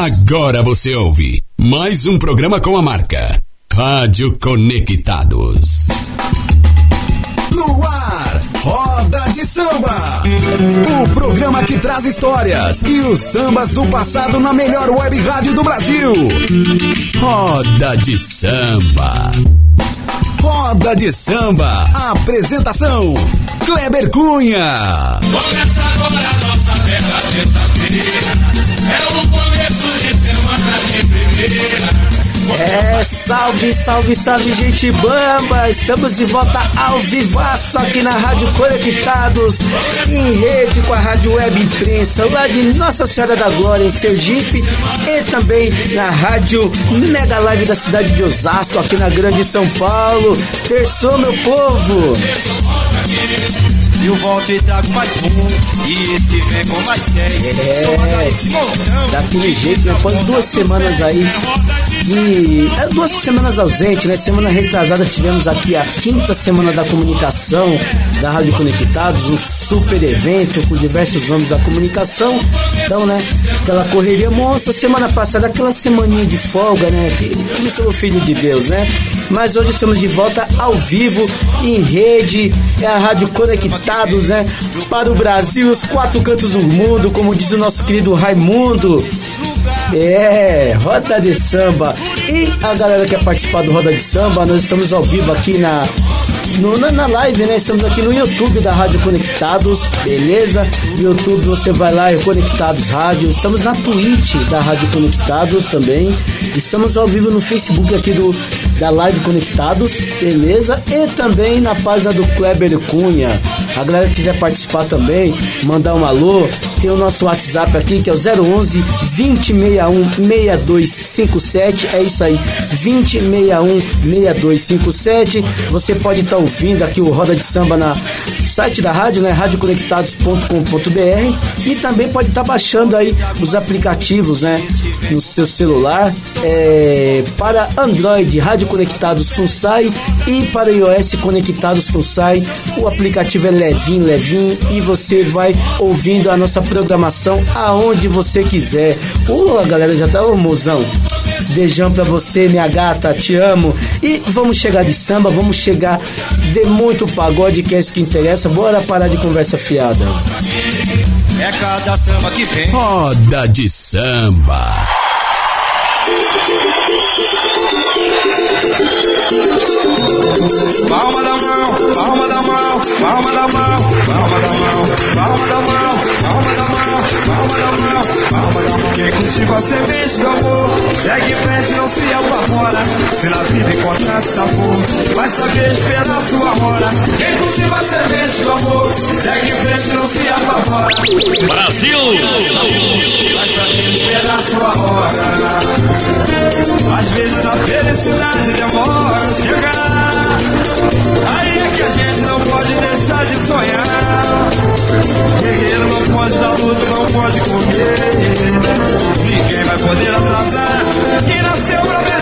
Agora você ouve mais um programa com a marca Rádio Conectados. No ar, Roda de Samba. O programa que traz histórias e os sambas do passado na melhor web rádio do Brasil. Roda de Samba. Roda de Samba. Apresentação: Kleber Cunha. Começa agora a nossa terra terça-feira. É, salve, salve, salve, gente bamba! Estamos de volta ao vivaço aqui na Rádio Conectados, em rede com a Rádio Web Imprensa, lá de Nossa Senhora da Glória, em Sergipe, e também na Rádio Mega Live da cidade de Osasco, aqui na Grande São Paulo. Terçou, meu povo! E o volto e trago mais um. E esse vem com mais 10. É, daquele jeito, né? após duas semanas aí. E é, duas semanas ausente, né? Semana retrasada tivemos aqui a quinta semana da comunicação da Rádio Conectados, um super evento com diversos nomes da comunicação. Então, né? Aquela correria monstra. Semana passada, aquela semaninha de folga, né? Que sou o filho de Deus, né? Mas hoje estamos de volta ao vivo, em rede. É a Rádio Conectados, né? Para o Brasil, os quatro cantos do mundo, como diz o nosso querido Raimundo. É, Roda de Samba. E a galera que quer participar do Roda de Samba, nós estamos ao vivo aqui na, no, na, na, live, né? Estamos aqui no YouTube da Rádio Conectados, beleza? YouTube você vai lá, é Conectados Rádio. Estamos na Twitch da Rádio Conectados também. Estamos ao vivo no Facebook aqui do da Live Conectados, beleza? E também na página do Kleber Cunha. A galera que quiser participar também, mandar um alô, tem o nosso WhatsApp aqui que é o 011 2061 6257. É isso aí, 2061 6257. Você pode estar tá ouvindo aqui o Roda de Samba na site da rádio, né? radioconectados.com.br e também pode estar tá baixando aí os aplicativos, né? No seu celular é, para Android, Rádio Conectados Funsai e para iOS Conectados Funsai. O aplicativo é levinho, levinho e você vai ouvindo a nossa programação aonde você quiser. Ô, a galera já tá, ô mozão. Beijão pra você, minha gata, te amo. E vamos chegar de samba, vamos chegar de muito pagode, que é isso que interessa. Bora parar de conversa fiada. É cada samba que vem. Roda de samba. Palma da mão, palma da mão, palma da mão, palma da mão, palma da mão, palma da mão, palma da mão, palma da mão. Quem cultiva a semente do amor, segue em frente, não se apavora. Se na vida encontrar sabor, vai saber esperar sua. Quem cultiva a semente do amor, segue em frente, não se apavora. Brasil! Vai saber esperar sua hora. Às vezes a felicidade demora a chegar. Aí é que a gente não pode deixar de sonhar. Guerreiro não pode dar luto, não pode comer. Ninguém vai poder atrasar quem nasceu pra vencer.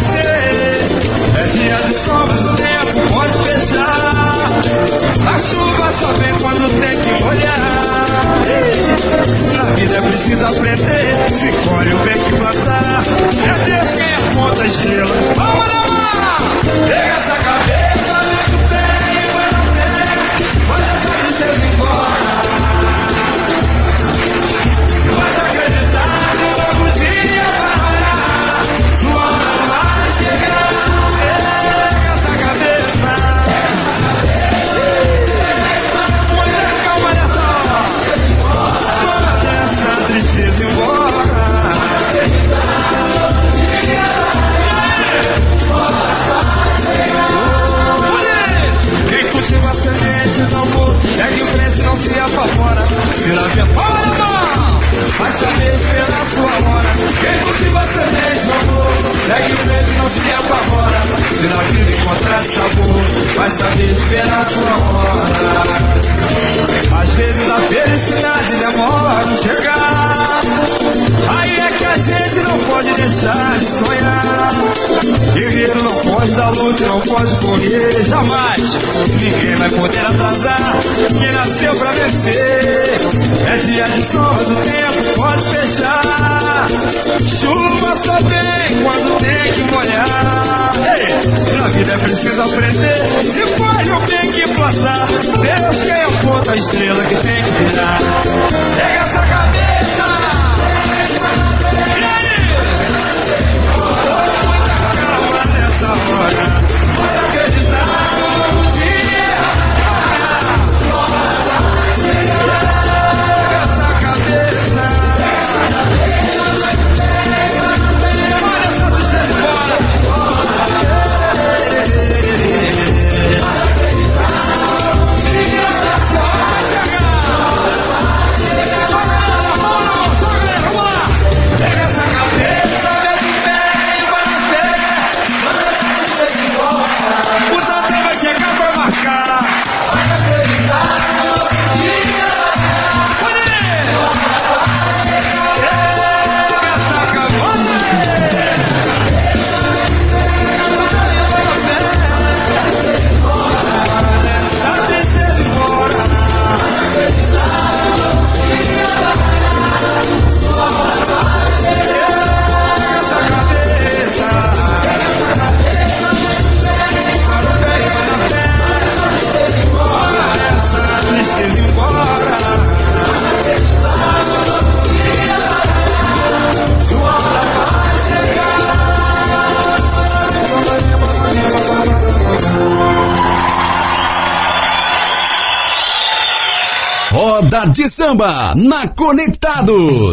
Samba na Conectados.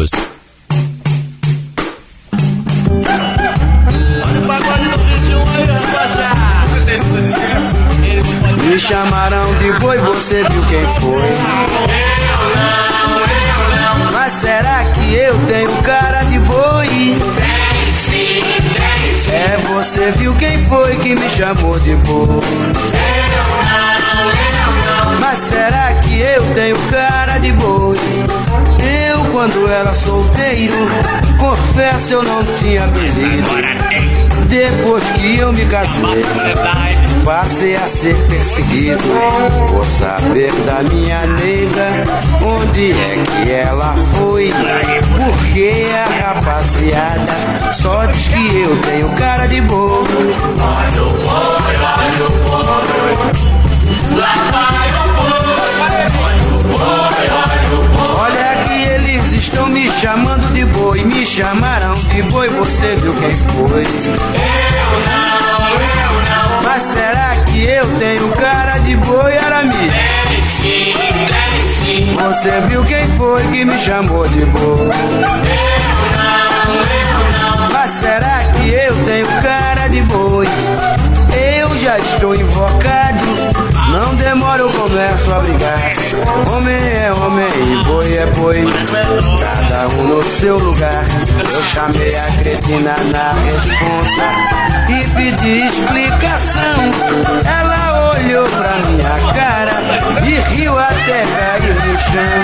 Quando era solteiro, confesso eu não tinha beleza. Depois que eu me casei, passei a ser perseguido. Vou saber da minha nega onde é que ela foi. Porque a rapaziada só diz que eu tenho cara de boi. Olha o boi, olha o boi. Lá estão me chamando de boi, me chamaram de boi, você viu quem foi? Eu não, eu não. Mas será que eu tenho cara de boi, Arami? Tem sim, tem sim. Você viu quem foi que me chamou de boi? Eu não, eu não. Mas será que eu tenho cara de boi? Eu já estou invocado não demora, eu começo a brigar. Homem é homem e boi é boi. Cada um no seu lugar. Eu chamei a cretina na responsa e pedi explicação. Ela olhou pra minha cara e riu até cair no chão.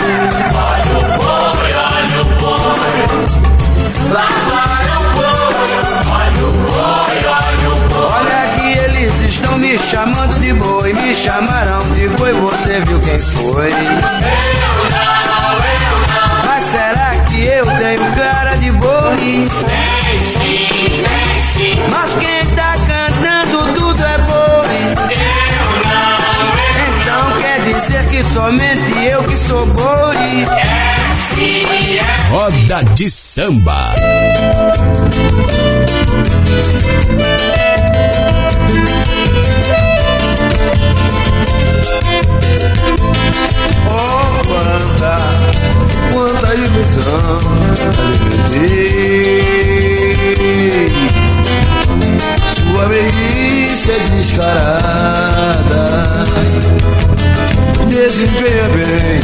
Olha o boi, olha o boi. Lá eles estão me chamando de boi, me chamaram de boi, você viu quem foi? Eu não, eu não. Mas será que eu tenho cara de boi? Tem sim, tem sim. Mas quem tá cantando tudo é boi? Eu não, Então quer dizer que somente eu que sou boi? É sim, é Roda de samba. Oh, quanta, quanta ilusão alimentei. Sua meiguice é descarada. Desempenha bem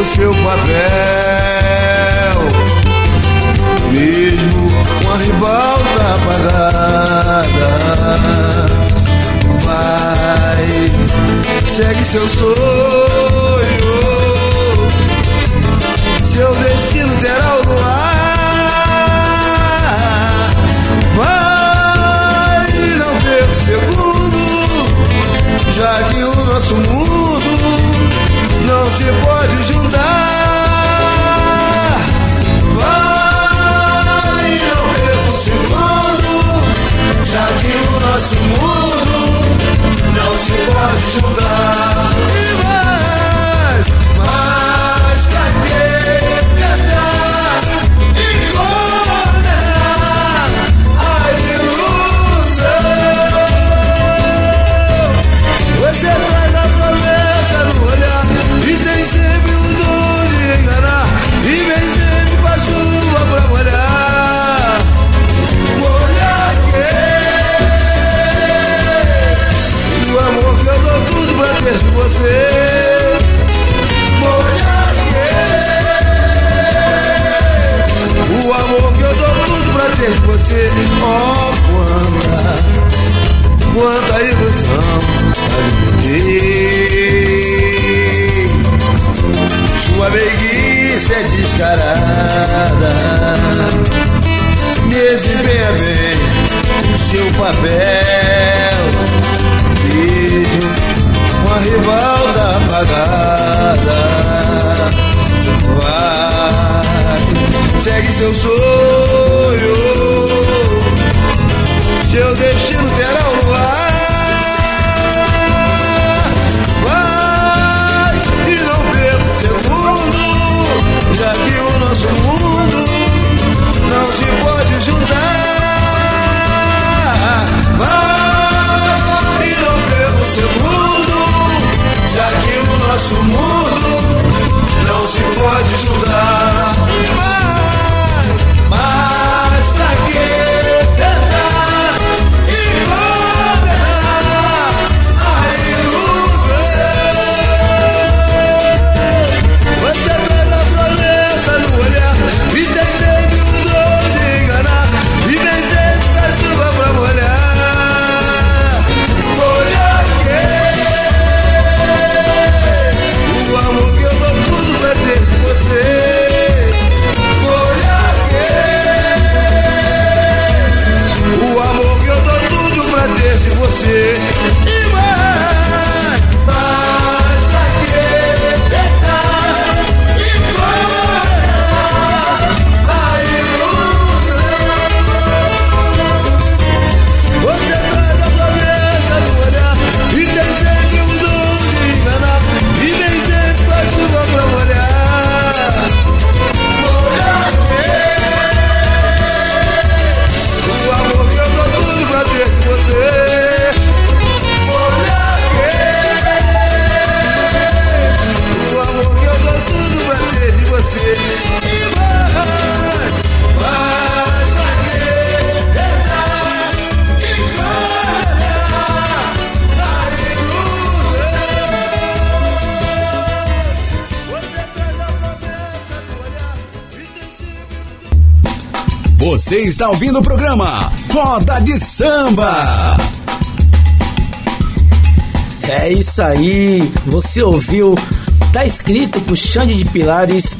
o seu papel. Mesmo com a ribalta apagada vai, segue seu sonho. Seu destino terá o luar. vai não perca o segundo, já que o nosso mundo não se pode juntar. Vai, não perca o segundo, já que o nosso mundo não se pode juntar. Você está ouvindo o programa Roda de Samba. É isso aí, você ouviu, tá escrito pro Xande de Pilares.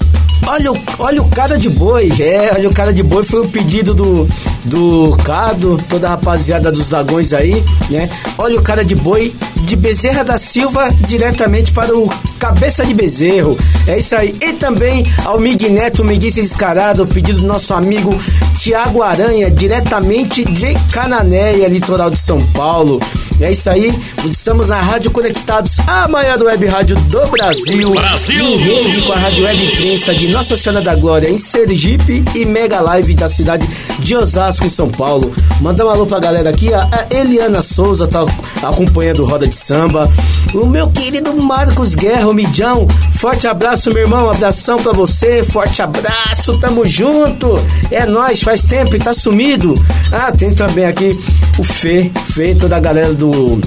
Olha, o- olha o cara de boi, é, olha o cara de boi foi o pedido do, do Cado, toda a rapaziada dos Lagões aí, né? Olha o cara de boi de Bezerra da Silva diretamente para o Cabeça de Bezerro. É isso aí. E também ao Mig Neto, Miguice Descarado, pedido do nosso amigo Tiago Aranha, diretamente de Cananéia, litoral de São Paulo. É isso aí, estamos na Rádio Conectados, a maior web rádio do Brasil. Brasil! Em rede com a Rádio Web Imprensa de Nossa Senhora da Glória em Sergipe e Mega Live da cidade de Osasco, em São Paulo. Manda um alô pra galera aqui, a Eliana Souza tá acompanhando Roda de Samba. O meu querido Marcos Guerra, o Midjão. Forte abraço, meu irmão, abração pra você, forte abraço, tamo junto. É nóis, faz tempo e tá sumido. Ah, tem também aqui o Fê, Fê, toda a galera do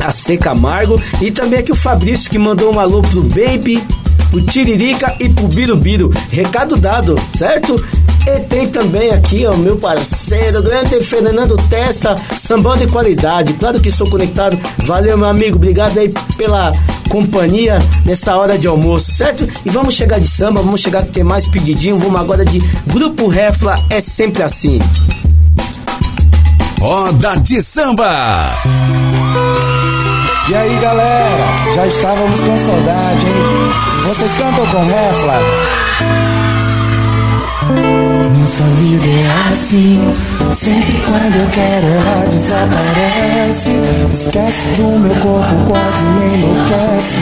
AC Camargo. E também aqui o Fabrício que mandou um alô pro Baby, pro Tiririca e pro Birubiru. Recado dado, certo? E tem também aqui, ó, meu parceiro, grande Fernando Testa, sambão de qualidade. Claro que sou conectado. Valeu, meu amigo. Obrigado aí pela companhia nessa hora de almoço, certo? E vamos chegar de samba, vamos chegar que tem mais pedidinho. Vamos agora de Grupo Refla, é sempre assim. Roda de Samba. E aí galera, já estávamos com saudade, hein? Vocês cantam com refla? Nossa vida é assim, sempre quando eu quero ela desaparece. Esquece do meu corpo, quase me enlouquece.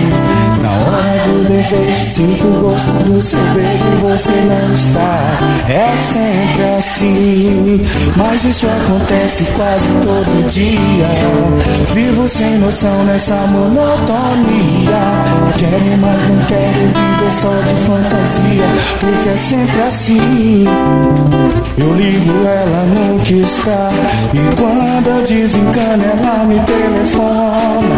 Na hora do desejo, sinto o gosto do seu beijo e você não está. É sempre assim, mas isso acontece quase todo dia. Vivo sem noção nessa monotonia. Quero, mas não quero viver só de fantasia, porque é sempre assim. Eu ligo, ela nunca está. E quando eu desencano, ela me telefona.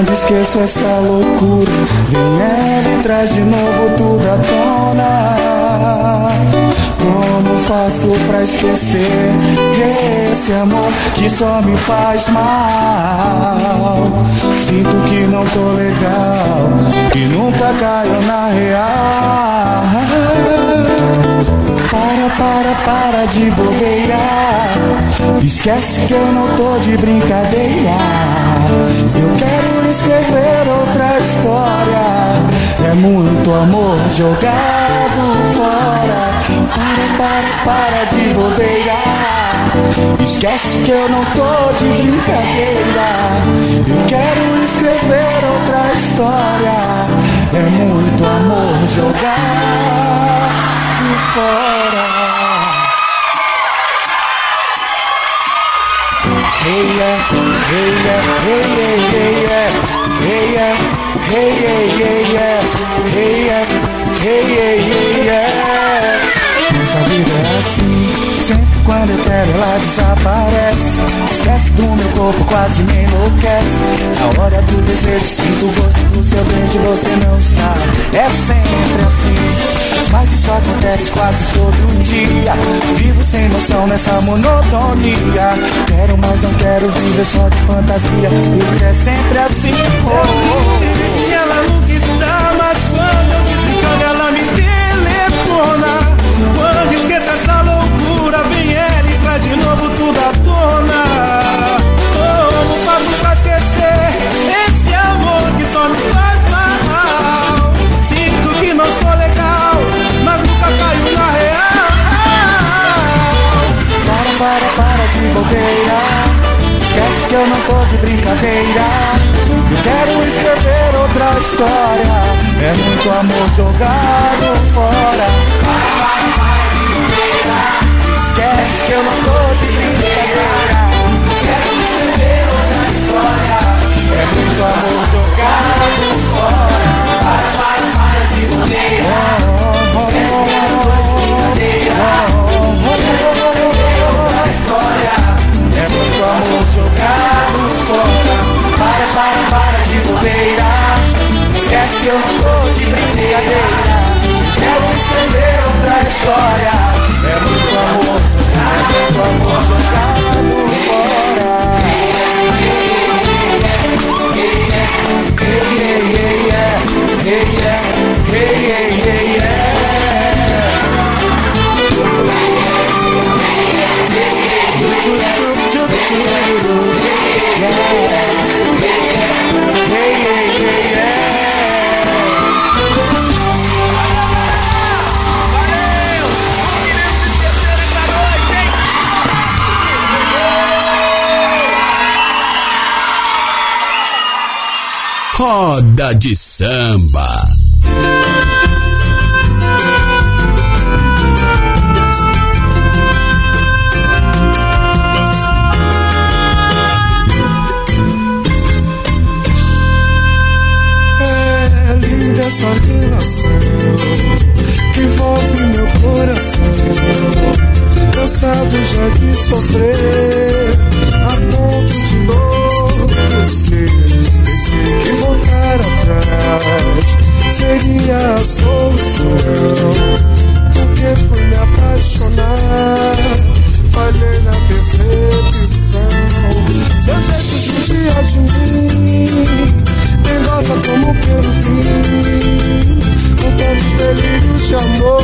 Quando esqueço essa loucura, vem ela e traz de novo tudo à tona. Como faço pra esquecer esse amor que só me faz mal? Sinto que não tô legal, que nunca caio na real. Para, para, de bobeira. Esquece que eu não tô de brincadeira. Eu quero escrever outra história. É muito amor jogado fora. Para, para, para de bobeira. Esquece que eu não tô de brincadeira. Eu quero escrever outra história. É muito amor jogado fora. Nossa vida é assim, quando eu quero ela desaparece. Esquece do meu corpo, quase me enlouquece. A hora do desejo, sinto o gosto do seu beijo, você não está. É sempre assim, mas isso acontece quase todo dia. Vivo sem noção nessa monotonia. Quero, mas não quero viver só de fantasia. Porque é sempre assim. Oh, oh, oh. Ela nunca está, mas quando eu desencano, ela me telefona. Quando esqueça essa loucura, vem de novo tudo à tona. Como faço pra esquecer esse amor que só me faz mal? Sinto que não estou legal, mas nunca caio na real. Para, para, para de bobeira. Esquece que eu não tô de brincadeira. Eu quero escrever outra história. É muito amor jogado fora. Para, para, eu não tô de brincadeira. De samba. Judia de mim, bem goza como querubim, com tantos delírios de amor.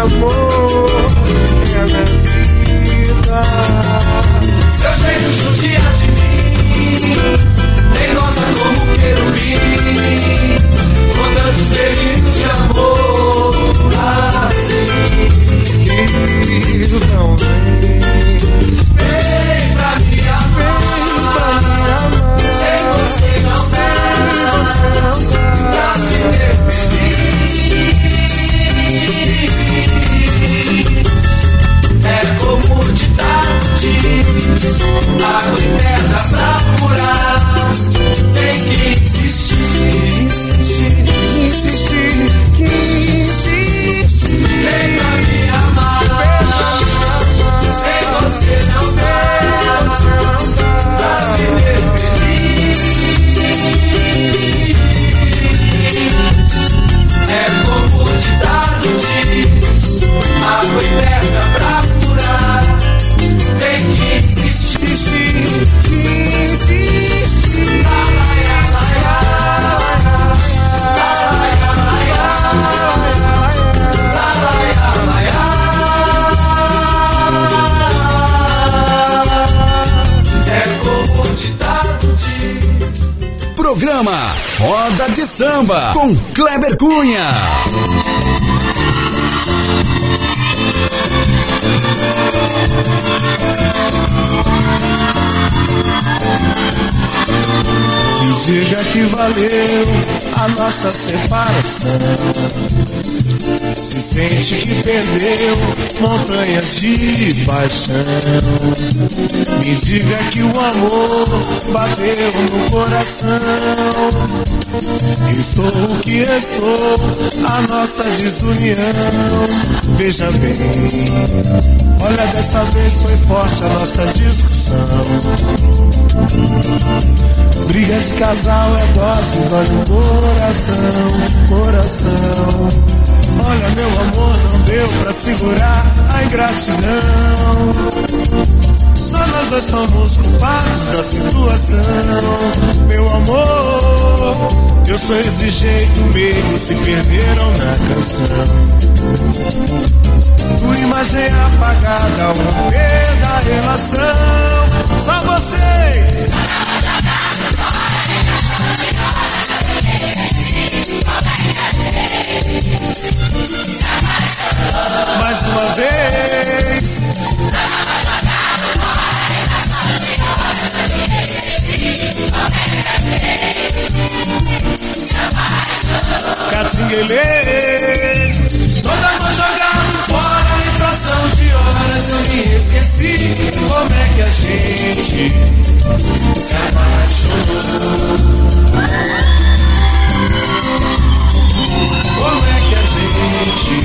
Amor, que valeu a nossa separação. Se sente que perdeu montanhas de paixão. Me diga que o amor bateu no coração. Estou o que estou, a nossa desunião. Veja bem, olha dessa vez foi forte a nossa discussão. Briga de casal é dose, dói no coração, coração. Olha, meu amor, não deu pra segurar a ingratidão. Só nós dois somos culpados da situação. Meu amor, eu sou esse jeito mesmo, se perderam na canção. Tua imagem apagada, ao romper da relação. Só vocês. Mais uma vez. Catinguele Toda mão jogando fora em fração de horas Eu me esqueci como é que a gente se apaixonou. Como é que a gente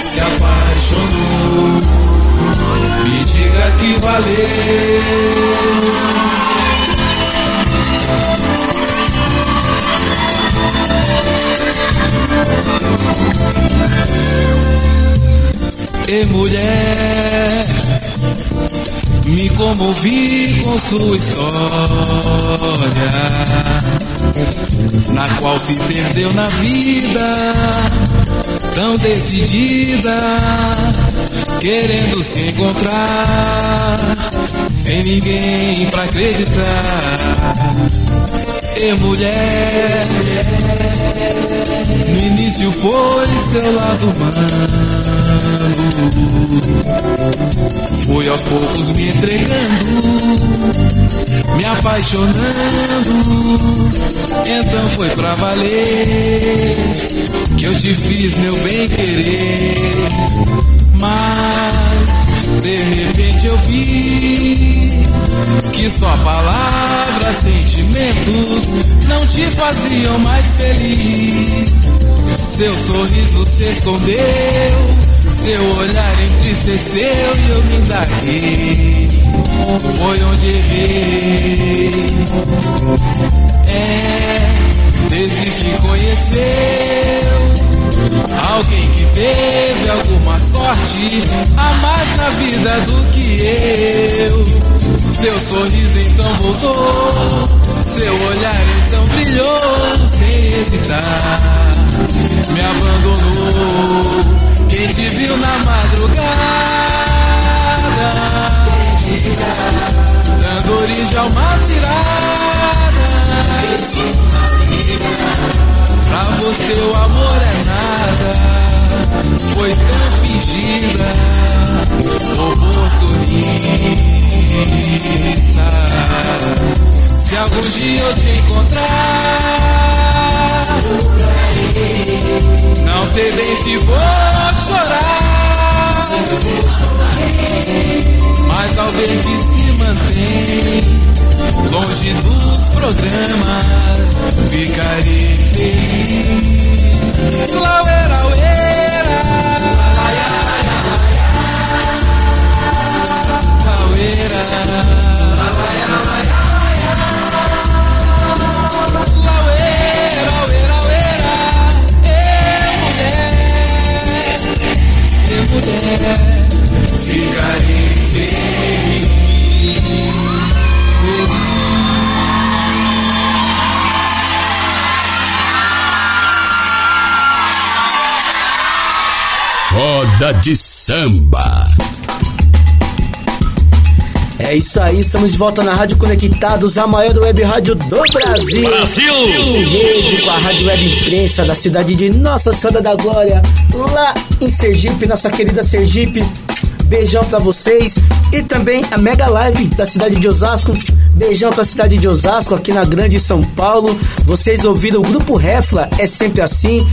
se apaixonou? Me diga que valeu E mulher, me comovi com sua história, na qual se perdeu na vida, tão decidida, querendo se encontrar, sem ninguém pra acreditar. E mulher, no início foi seu lado humano, foi aos poucos me entregando, me apaixonando, então foi pra valer que eu te fiz meu bem querer, mas de repente eu vi que só palavras, sentimentos não te faziam mais feliz. Seu sorriso se escondeu, Seu olhar entristeceu e eu me indaguei. Foi onde errei. É, desde que conheceu alguém que teve alguma sorte a mais na vida do que eu. Seu sorriso então voltou, seu olhar então brilhou sem hesitar. Me abandonou quem te viu na madrugada, dando origem a uma tirada. Pra você o amor é nada, foi tão fingida, oportunista. Se algum dia eu te encontrar não sei bem se vou chorar. Mas talvez que se mantém longe dos programas, ficarei feliz. Lauera, lauera. Lauera. mulher, ficarei Roda de samba. É isso aí, estamos de volta na Rádio Conectados, a maior web rádio do Brasil. Brasil! Em rede com a Rádio Web Imprensa da cidade de Nossa Senhora da Glória, lá em Sergipe, nossa querida Sergipe. Beijão para vocês e também a Mega Live da cidade de Osasco. Beijão pra cidade de Osasco, aqui na Grande São Paulo. Vocês ouviram o grupo Refla, é sempre assim.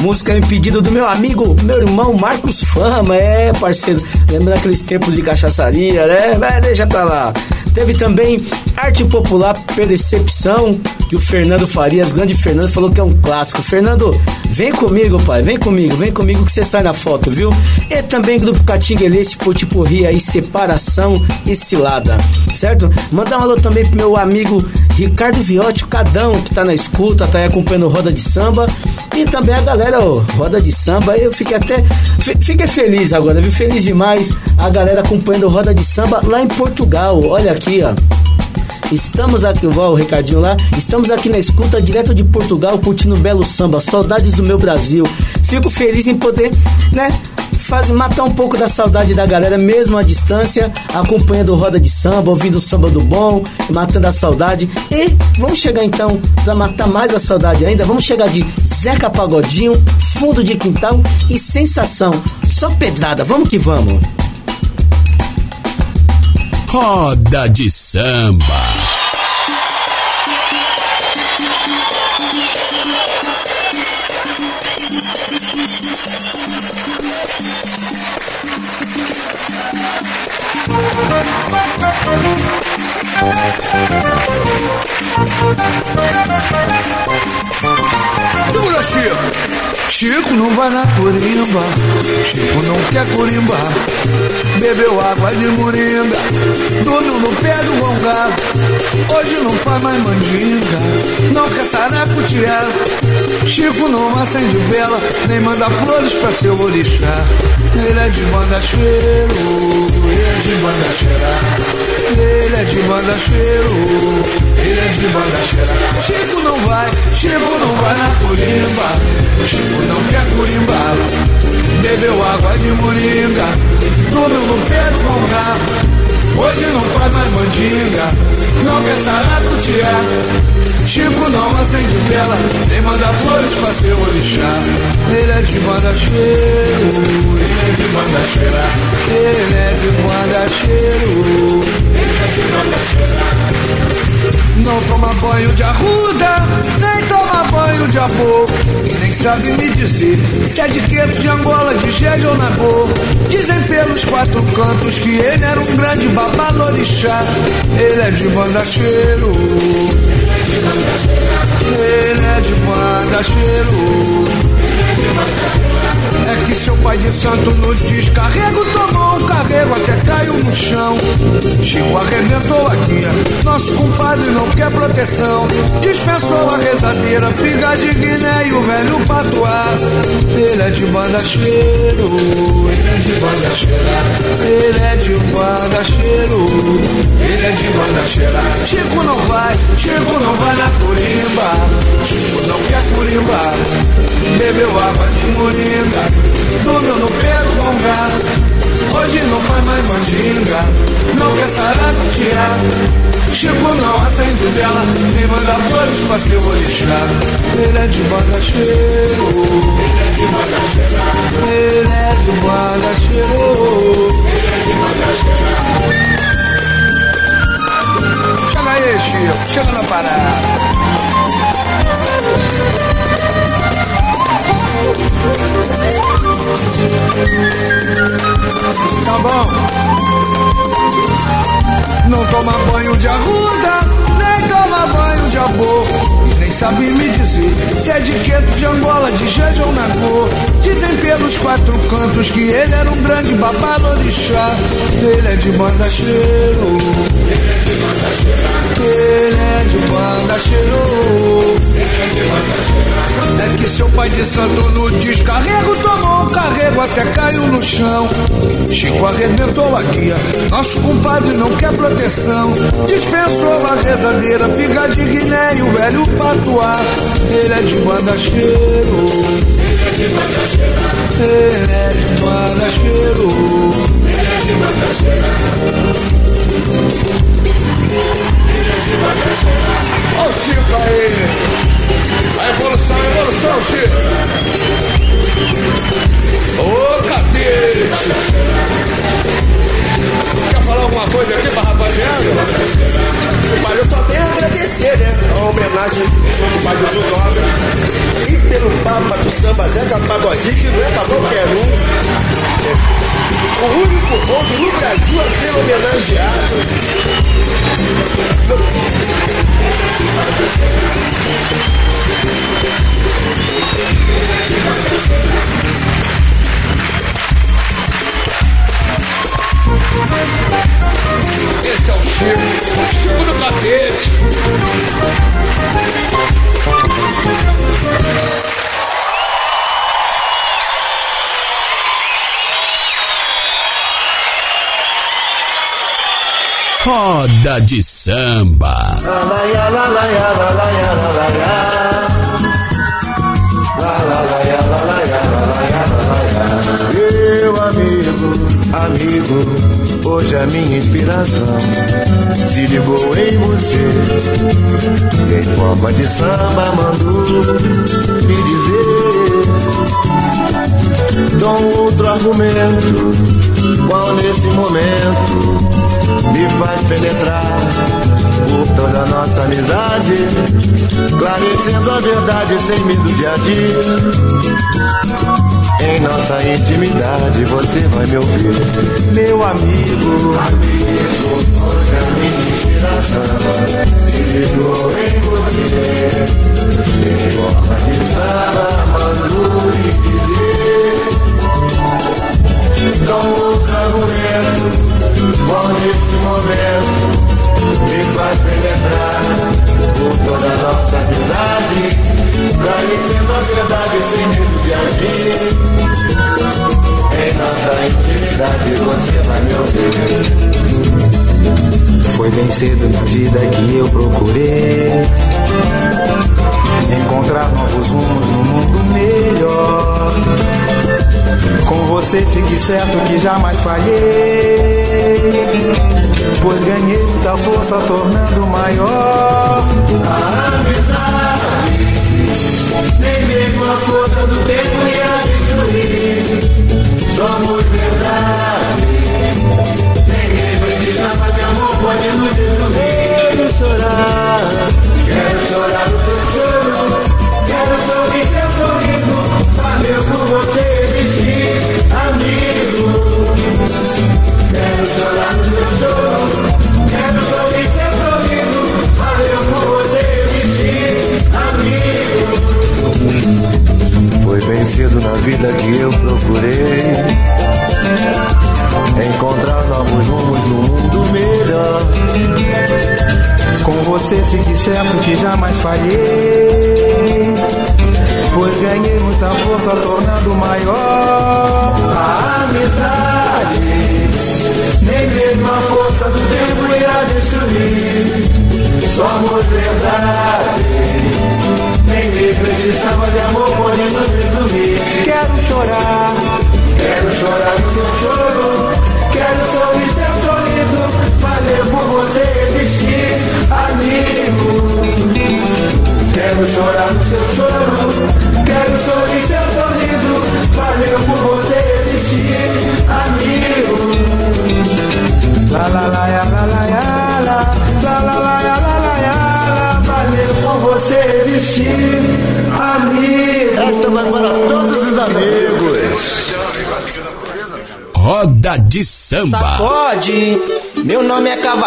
Música em pedido do meu amigo, meu irmão Marcos Fama, é parceiro. Lembra daqueles tempos de cachaçaria, né? Vai, deixa pra lá. Teve também Arte Popular Percepção, que o Fernando Farias, grande Fernando, falou que é um clássico. Fernando, vem comigo, pai, vem comigo, vem comigo que você sai na foto, viu? E também Grupo Catinguelense, Potipurri aí, Separação e Cilada, certo? Mandar um alô também pro meu amigo Ricardo Viotti, o Cadão, que tá na escuta, tá aí acompanhando Roda de Samba. E também a galera, ó, Roda de Samba, eu fiquei até. Fiquei feliz agora, viu? Feliz demais a galera acompanhando Roda de Samba lá em Portugal. Olha aqui, ó. Estamos aqui, ó, o recadinho lá. Estamos aqui na escuta, direto de Portugal, curtindo um belo samba. Saudades do meu Brasil. Fico feliz em poder, né? Faz matar um pouco da saudade da galera, mesmo à distância, acompanhando roda de samba, ouvindo o samba do bom, matando a saudade. E vamos chegar então para matar mais a saudade ainda. Vamos chegar de Zeca Pagodinho, fundo de quintal e sensação. Só pedrada, vamos que vamos. Roda de samba. Chico! Chico não vai na corimba, Chico não quer corimbar. Bebeu água de moringa, dormiu no pé do rongado. Hoje não faz mais mandinga, não quer saracutiar. Chico não acende vela, nem manda flores pra seu orixá. Ele é de banda cheiro, ele é de banda cheirar. Ele é de banda cheiro, ele é de banda cheirar. Chico não vai, Chico não vai na corimba, Chico não quer curimbala. Bebeu água de moringa, dormiu no pé do congá. Hoje mais mandinga, não quer saracutiá. Chico não acende vela, nem manda flores pra seu orixá. Ele é de banda cheiro, ele é de banda cheirar. Ele é de banda cheiro, ele é de banda cheirar. Não toma banho de arruda, nem toma banho de amor. Sabe me dizer se é de queiro, de Angola, de Jeje ou Nagô. Dizem pelos quatro cantos que ele era um grande babalorixá. Ele é de banda cheiro. Ele é de banda cheiro. É que seu pai de santo no descarrego tomou um carrego até caiu no chão. Chico arrebentou a guia, nosso compadre não quer proteção. Dispensou a rezadeira, figa de Guiné e o velho patuá. Ele é de banda cheiro, ele é de banda cheira. Ele é de banda cheiro, ele é de banda cheira. Chico não vai, Chico não vai na curimba. Chico não quer curimba. Bebeu água de moringa, dormiu no pé do bongá. Hoje não faz mais mandinga, não quer saracutear. Chico não acende vela, nem manda flores pra seu orixá. Ele é de banda cheiro, ele é de banda cheira. Ele é de banda cheiro, ele. Chega aí, Chico, chega na parada. Tá bom. Não toma banho de arruda, nem toma banho de amor. Nem sabe me dizer se é de queto, de Angola, de Jeja ou na cor. Dizem pelos quatro cantos que ele era um grande babalorixá. Ele é de banda cheiro. Ele é de banda cheiro. É que seu pai de santo no descarrego tomou um carrego até caiu no chão. Chico arrebentou a guia, nosso compadre não quer proteção. Dispensou a rezadeira, figa de Guiné e o velho patuá. Ele é de banda cheiro. Ele é de banda cheiro. Ele é de banda cheiro. Ele é de banda cheiro. Olha o Chico aí! A evolução, a evolução, Chico! Ô, catete! Quer falar alguma coisa aqui pra rapaziada? Mas eu só tenho a agradecer, né? A homenagem do pai do Dobra e pelo Papa do Samba Zeca Pagodinho, que não é pra qualquer um. É o único bonde no Brasil a ser homenageado. Esse é o Chico, Chico do Catete. Roda de samba. Meu amigo, amigo, hoje a minha inspiração se ligou em você. Em forma de samba mandou me dizer. Dou outro argumento, qual nesse momento me faz penetrar por toda nossa amizade, esclarecendo a verdade sem medo de agir. Em nossa intimidade você vai me ouvir, meu amigo. Amigo, hoje a minha inspiração se ligou em você. Em forma de samba, mando lhe dizer. Um outro argumento Bom nesse momento me faz penetrar por toda a nossa amizade, esclarecendo a verdade sem medo de agir. Em nossa intimidade você vai me ouvir. Foi bem cedo na vida que eu procurei encontrar novos rumos no mundo melhor. Com você fique certo que jamais falhei. Pois ganhei muita força tornando maior a amizade. Nem mesmo a força do tempo ia destruir. Somos verdade. Esse samba de amor pode nos destruir. Quero chorar, quero chorar o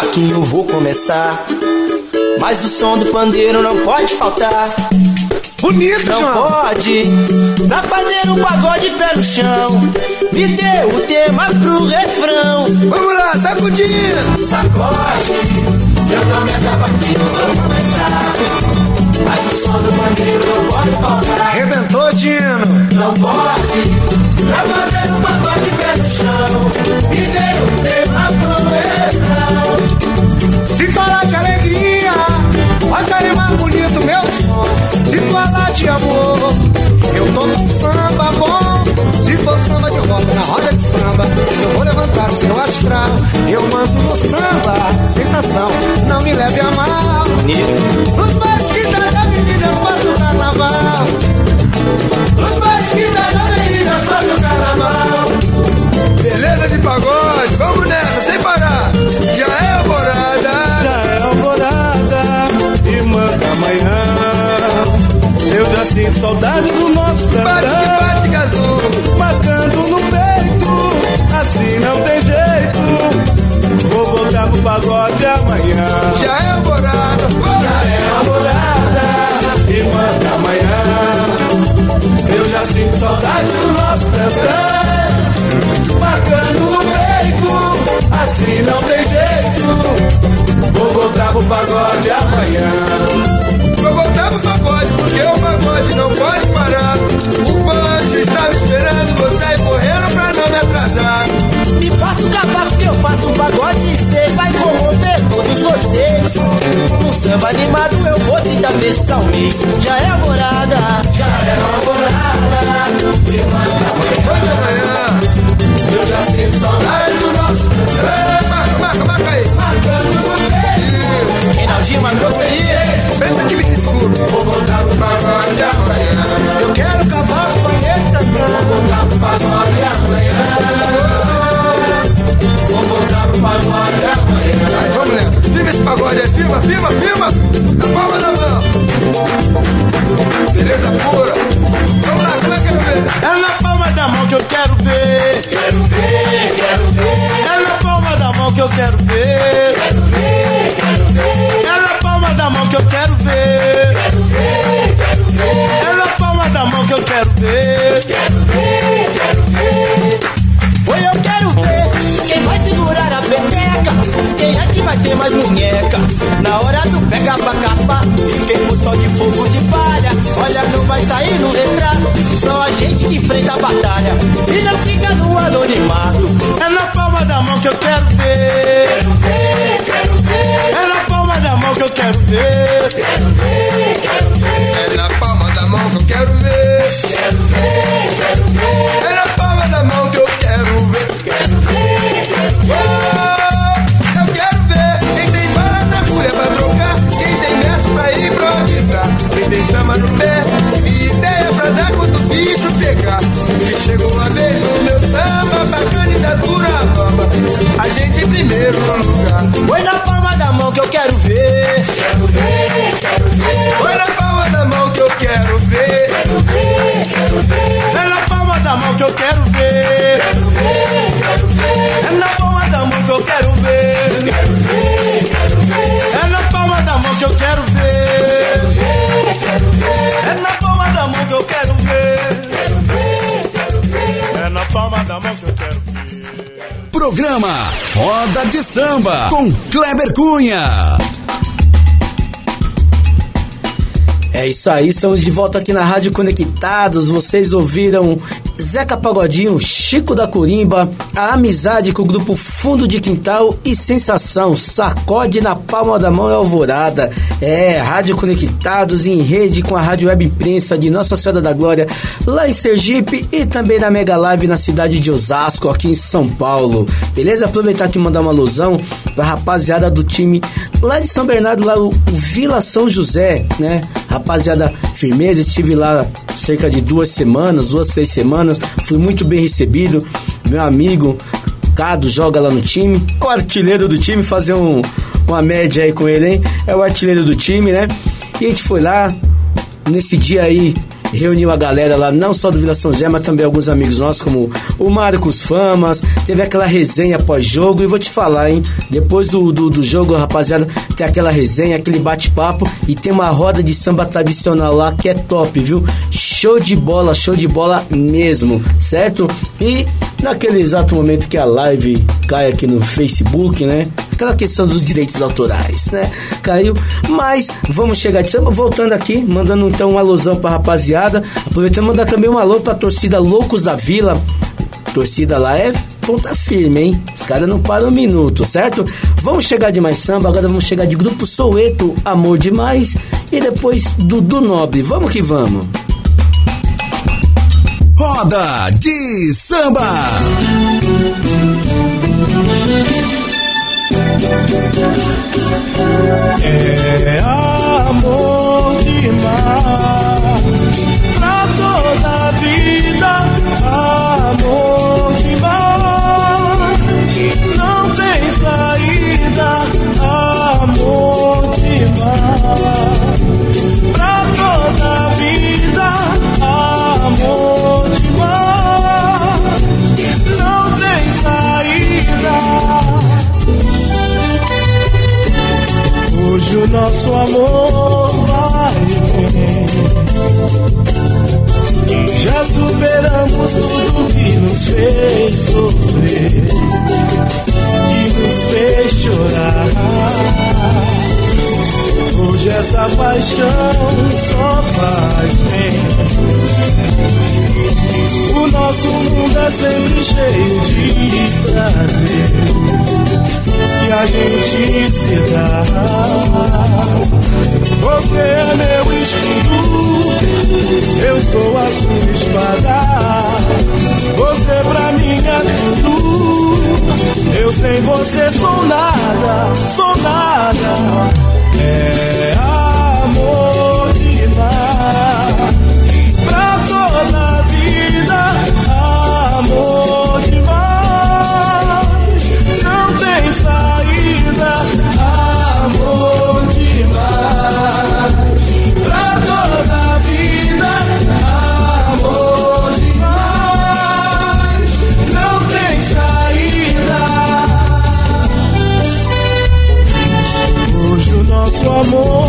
Cavaquinho, vou começar. Mas o som do pandeiro não pode faltar. Bonito, Não João. pode, pra fazer um pagode pé no chão. Me dê o tema pro refrão. Vamos lá, sacudindo. Sacode, meu nome é Cavaquinho, vou começar. Mas o som do pandeiro não pode faltar. Arrebentou, Dino. Não pode, pra fazer um pagode pé no chão. Me dê o tema amor, eu tô com samba bom. Se for samba de roda, na roda de samba, eu vou levantar o seu astral. Eu mando no samba, sensação, não me leve a mal. Nos bares que das avenidas passa o carnaval. Nos Sinto saudade do nosso Bate que cantar. bate, gazou. Matando no peito, assim não tem jeito. Vou voltar pro pagode amanhã. Já é alvorada. Já é alvorada e manda amanhã. Eu já sinto saudade do nosso cantar. Marcando no peito, assim não tem jeito. Vou voltar pro pagode amanhã. Pro pagode, porque o pagode não pode parar. O banjo está me esperando, sair correndo pra não me atrasar. Me passa o cavaco que eu faço um pagode e cê vai comover todos vocês. Um samba animado eu vou 30 vezes ao mês. Já é alvorada, já é alvorada. De amanhã, Eu já sinto saudade do nosso Ei, marca, marca, marca aí. marcando no peito. Reinaldinho mandou Preta que me escuro. Vou voltar pro pagode amanhã. Eu quero cavalo Programa Roda de Samba com Kleber Cunha. É isso aí, estamos de volta aqui na Rádio Conectados. Vocês ouviram Zeca Pagodinho, Chico da Corimba, a amizade com o grupo Fundo de Quintal e Sensação, sacode na palma da mão e alvorada. É, Rádio Conectados em rede com a Rádio Web Imprensa de Nossa Senhora da Glória, lá em Sergipe e também na Mega Live na cidade de Osasco, aqui em São Paulo. Beleza? Aproveitar aqui e mandar uma alusão pra rapaziada do time lá de São Bernardo, lá o Vila São José, né? Rapaziada, firmeza, estive lá cerca de duas semanas, duas, três semanas, fui muito bem recebido. Meu amigo Cado joga lá no time, o artilheiro do time, fazer um, uma média aí com ele, hein? É o artilheiro do time, né? E a gente foi lá, nesse dia aí, reuniu a galera lá, não só do Vila São José, mas também alguns amigos nossos, como o Marcos Famas. Teve aquela resenha pós-jogo. E vou te falar, hein? Depois do, do, do jogo, rapaziada, tem aquela resenha, aquele bate-papo. E tem uma roda de samba tradicional lá que é top, viu? Show de bola, show de bola mesmo, certo? E naquele exato momento que a live cai aqui no Facebook, né? Aquela questão dos direitos autorais, né? Caiu, mas vamos chegar de samba. Voltando aqui, mandando então uma alusão pra rapaziada. Aproveitando mandar também um alô pra torcida Loucos da Vila. Torcida lá é ponta firme, hein? Os caras não param um minuto, certo? Vamos chegar de mais samba, agora vamos chegar de grupo Soueto, Amor Demais. E depois Dudu Nobre. Vamos que vamos. Roda de samba. Essa paixão só faz bem. O nosso mundo é sempre cheio de prazer e a gente se dá. Você é meu escudo, eu sou a sua espada. Você pra mim é tudo, eu sem você sou nada, sou nada. É nosso amor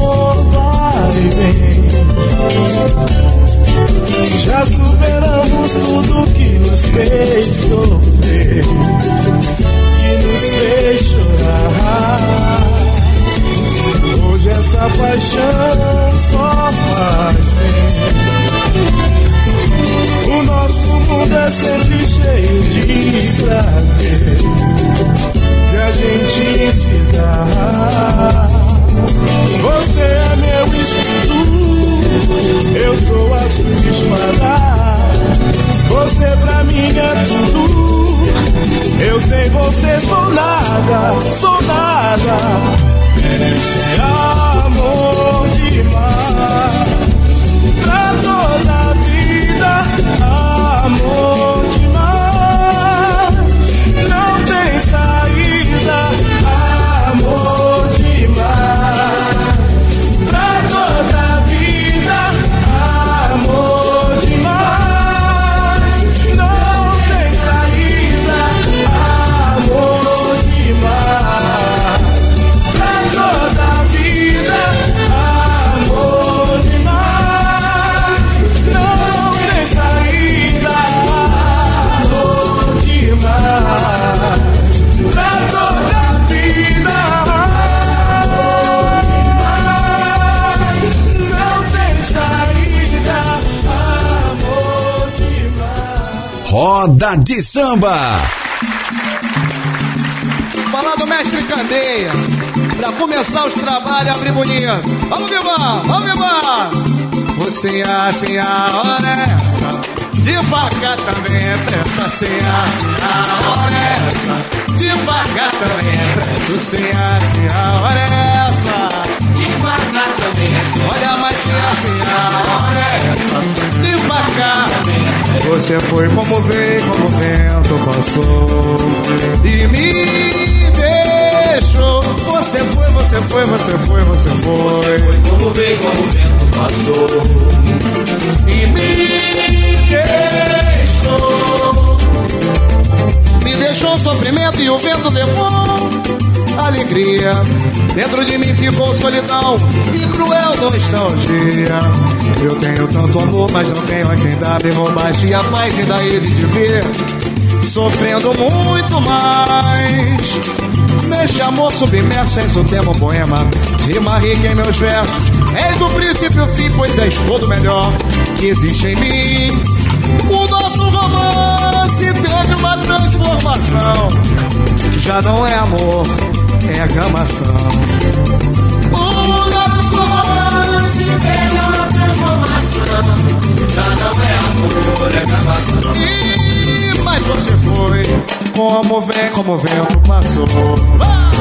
de Samba. Falar do mestre Candeia. Pra começar os trabalhos, abrir bonito. Vamos, Vivar! Vamos, Vivar! Você assim a hora é essa. Devagar também é pressa, sem assim a hora é essa. Devagar também é pressa, sem assim a hora é essa. Devagar também é Olha, mas sem assim a hora é essa. Devagar Você foi como veio, como o vento passou. E me deixou. Você foi, você foi, você foi, você foi. foi como veio, como o vento passou. E me deixou. Me deixou sofrimento e o vento levou alegria. Dentro de mim ficou solidão e cruel nostalgia. Eu tenho tanto amor, mas não tenho a quem dar. Me roubaste a paz e daí de te ver. Sofrendo muito mais. Neste amor submerso, és o tema, poema. Rima rica em meus versos. És o princípio o fim, pois és todo melhor que existe em mim. Uma transformação. Já não é amor, é aclamação. O nosso romance teve uma transformação. Já não é amor, é aclamação. E, mas você foi, como vem, como o vento passou. Ah!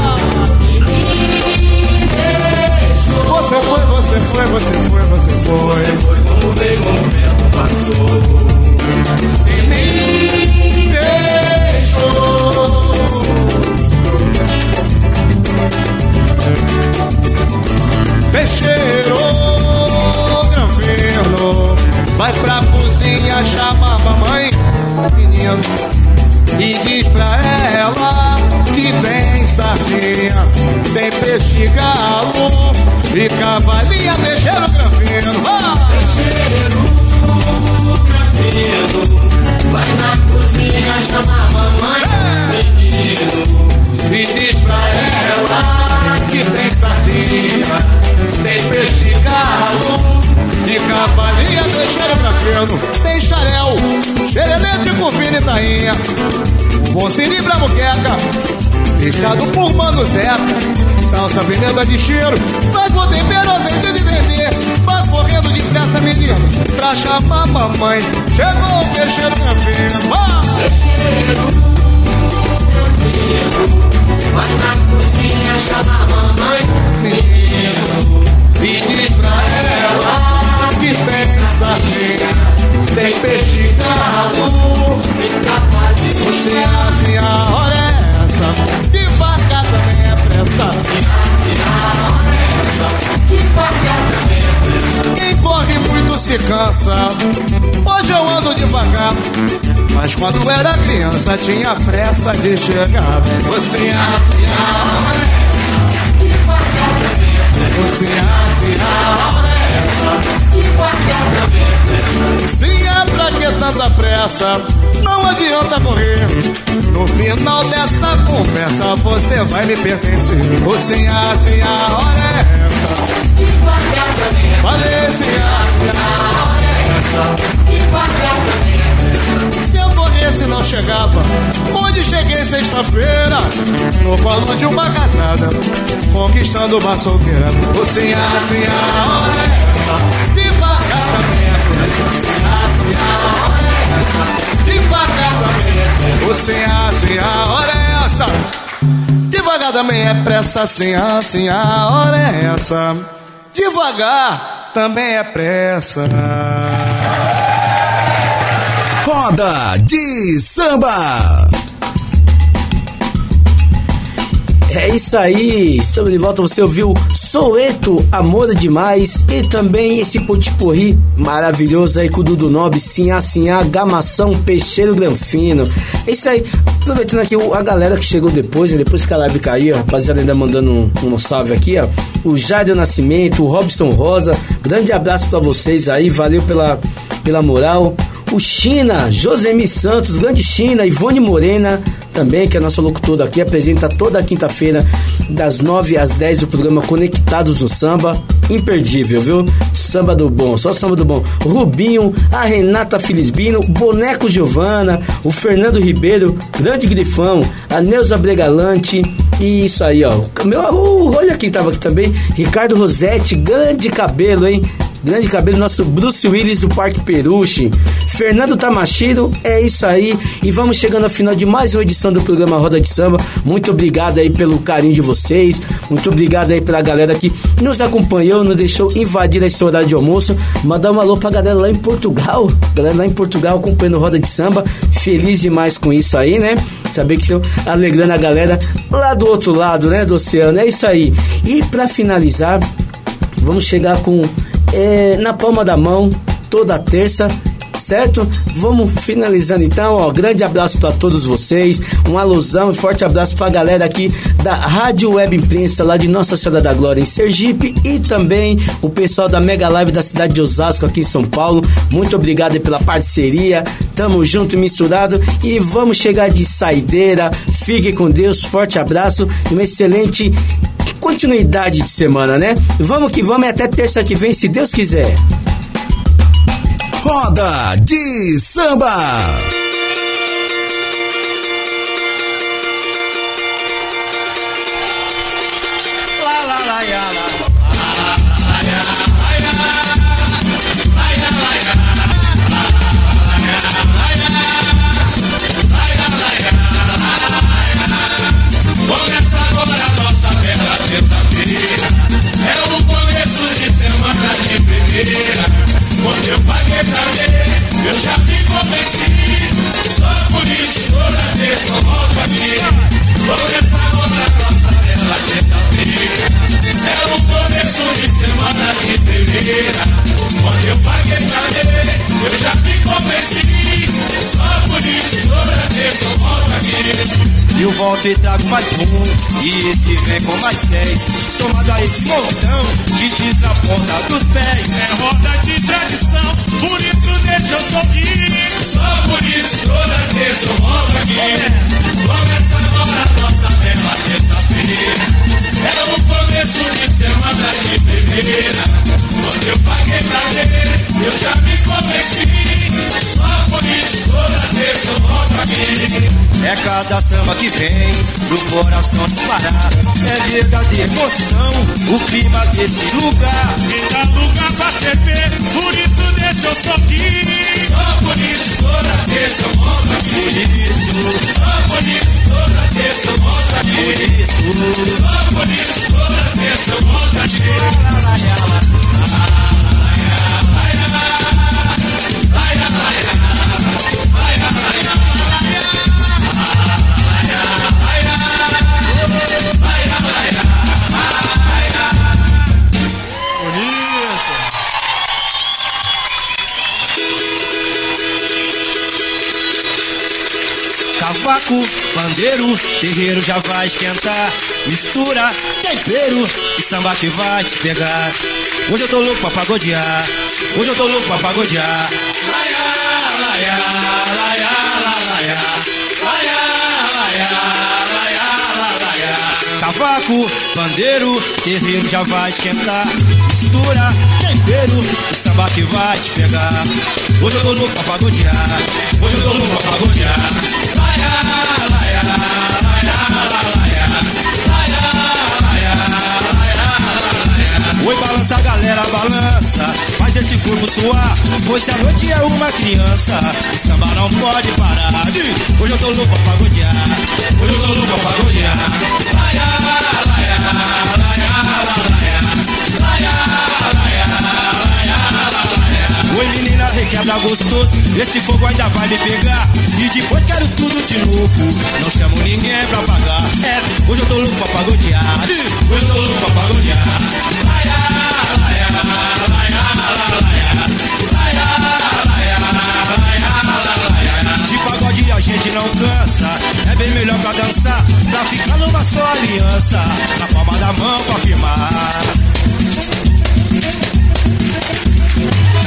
Você foi, você foi, você foi, você foi. Você foi como veio, como o vento passou. E me. Peixeiro, granfino, vai pra cozinha, chama a mamãe, menino, e diz pra ela que tem sardinha, tem peixe galo e cavalinha, peixeiro, granfino, vai! Granfino, chama a mamãe, menino, e diz pra ela que tem sardinha tem peixe galo e cavalinha, peixeiro grafeno, tem xarel, xerelete, cupim e tainha, bom siri pra muqueca, pescado por mano Zeca, salsa, pimenta de cheiro, faz o tempero, azeite de correndo de peça, menino, pra chamar mamãe, chegou o peixeiro grafeno, vai! Peixeiro Vai na cozinha, chama a mamãe, menino, e diz pra ela que tem sardinha, tem peixe galo, tem assim a hora é essa, devagar também é pressa. Assim, assim a hora é essa, devagar também é pressa. Quem corre muito se cansa, hoje eu ando devagar. Mas quando era criança tinha pressa de chegar. Você assim é devagar também é. Você assim tanta pressa, não adianta correr. No final dessa conversa você vai me pertencer. Você assim a hora é essa, devagar também. Falei, se assim a hora é essa, também se eu corresse não chegava Onde cheguei sexta-feira No colo de uma casada Conquistando uma solteira Você assim a hora é essa Você assim a hora é essa Devagar também é pressa Assim, assim a hora é essa Devagar também é pressa Roda de Samba. É isso aí, estamos de volta. Você ouviu Soeto, Amor Demais e também esse potipurri maravilhoso aí com o Dudu Nobre, Sinhá Sinhá, Gamação, Peixeiro Granfino. É isso aí, aproveitando aqui a galera que chegou depois, né? depois que a live caiu, a rapaziada ainda mandando um, um salve aqui, ó. O Jairo Nascimento, o Robson Rosa, grande abraço para vocês aí, valeu pela, pela moral o China, Josemi Santos, Grande China, Ivone Morena, também, que é a nossa locutora aqui, apresenta toda quinta-feira, das 9 às 10, o programa Conectados no Samba. Imperdível, viu? Samba do bom, só samba do bom. Rubinho, a Renata Filisbino, Boneco Giovana, o Fernando Ribeiro, Grande Grifão, a Neuza Bregalante, e isso aí, ó. Meu, olha quem tava aqui também, Ricardo Rosetti, grande cabelo, hein? Grande cabelo, nosso Bruce Willis do Parque Peruche. Fernando Tamashiro, é isso aí. E vamos chegando ao final de mais uma edição do programa Roda de Samba. Muito obrigado aí pelo carinho de vocês. Muito obrigado aí pela galera que nos acompanhou, nos deixou invadir esse horário de almoço. Mandar um alô pra galera lá em Portugal. Galera lá em Portugal acompanhando Roda de Samba. Feliz demais com isso aí, né? Saber que estão alegrando a galera lá do outro lado, né? Do oceano. É isso aí. E para finalizar, vamos chegar com é, na palma da mão toda terça certo? Vamos finalizando então, ó, grande abraço para todos vocês, um alusão e forte abraço para a galera aqui da Rádio Web Imprensa lá de Nossa Senhora da Glória em Sergipe e também o pessoal da Mega Live da cidade de Osasco aqui em São Paulo. Muito obrigado pela parceria. Tamo junto misturado e vamos chegar de saideira. Fique com Deus, forte abraço uma excelente continuidade de semana, né? Vamos que vamos e até terça que vem, se Deus quiser. Roda de Samba. Eu volto e trago mais um. E esse vem com mais dez. Somado a esse montão Que diz a ponta dos pés. É roda de tradição, por isso deixa eu sorrir. Que vem do coração disparar É verdadeira emoção O clima desse lugar Me dá lugar pra você ver, por isso deixa eu sorrir. Só por isso toda terça eu volto aqui. Por isso, Só por isso toda terça eu volto aqui. por isso Só por isso toda terça eu volto aqui. Cavaco, pandeiro, terreiro já vai esquentar. Mistura, tempero e samba que vai te pegar. Hoje eu tô louco pra pagodear. Hoje eu tô louco pra pagodear. Laia, laia, laia, laia, laia, laia, laia, laia. Cavaco, pandeiro, terreiro já vai esquentar. Mistura, tempero e samba que vai te pegar. Hoje eu tô louco pra pagodear. Hoje eu tô louco pra pagodear Oi, balança galera, balança. Faz esse corpo suar Pois se a noite é uma criança O samba não pode parar. Hoje eu tô louco pra pagodear. Hoje eu tô louco pra pagodear. Laia, laia, laia, laia, laia, laia, laia, laia. Oi menina, requebra gostoso. Esse fogo ainda vai me pegar. E depois quero tudo de novo. Não chamo ninguém pra pagar. É, hoje eu tô louco pra Hoje eu tô louco pra pagodear De pagode a gente não cansa É bem melhor pra dançar Pra ficar numa só aliança Na palma da mão pra firmar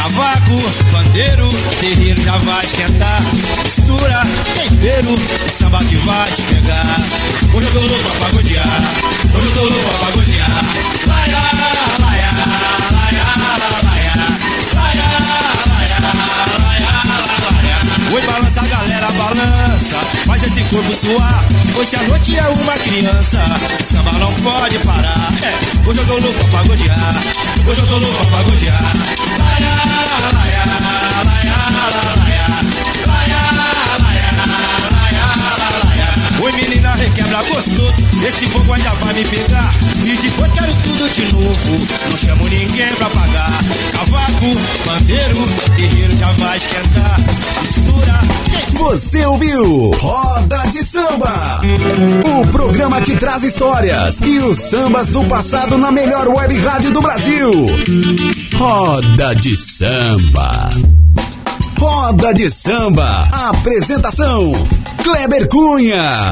Cavaco, pandeiro, terreiro já vai esquentar. Mistura, tempero, samba que vai te pegar. Hoje eu tô louco pra pagodear, hoje eu tô louco pra pagodear. Laia, Oi, balança galera, balança, faz esse corpo suar. Se a noite é uma criança, o samba não pode parar. É, hoje eu tô louco pra pagodear, hoje eu tô louco pra pagodear. Laia, laia, laia, laia, laia, laia, requebra gostoso, esse fogo ainda vai me pegar. E depois quero tudo de novo, não chamo ninguém pra pagar. Cavaco, bandeiro, guerreiro já vai esquentar. Mistura, Você ouviu Roda de Samba, o programa que traz histórias e os sambas do passado na melhor web rádio do Brasil. Roda de Samba. Roda de Samba. Apresentação: Kleber Cunha.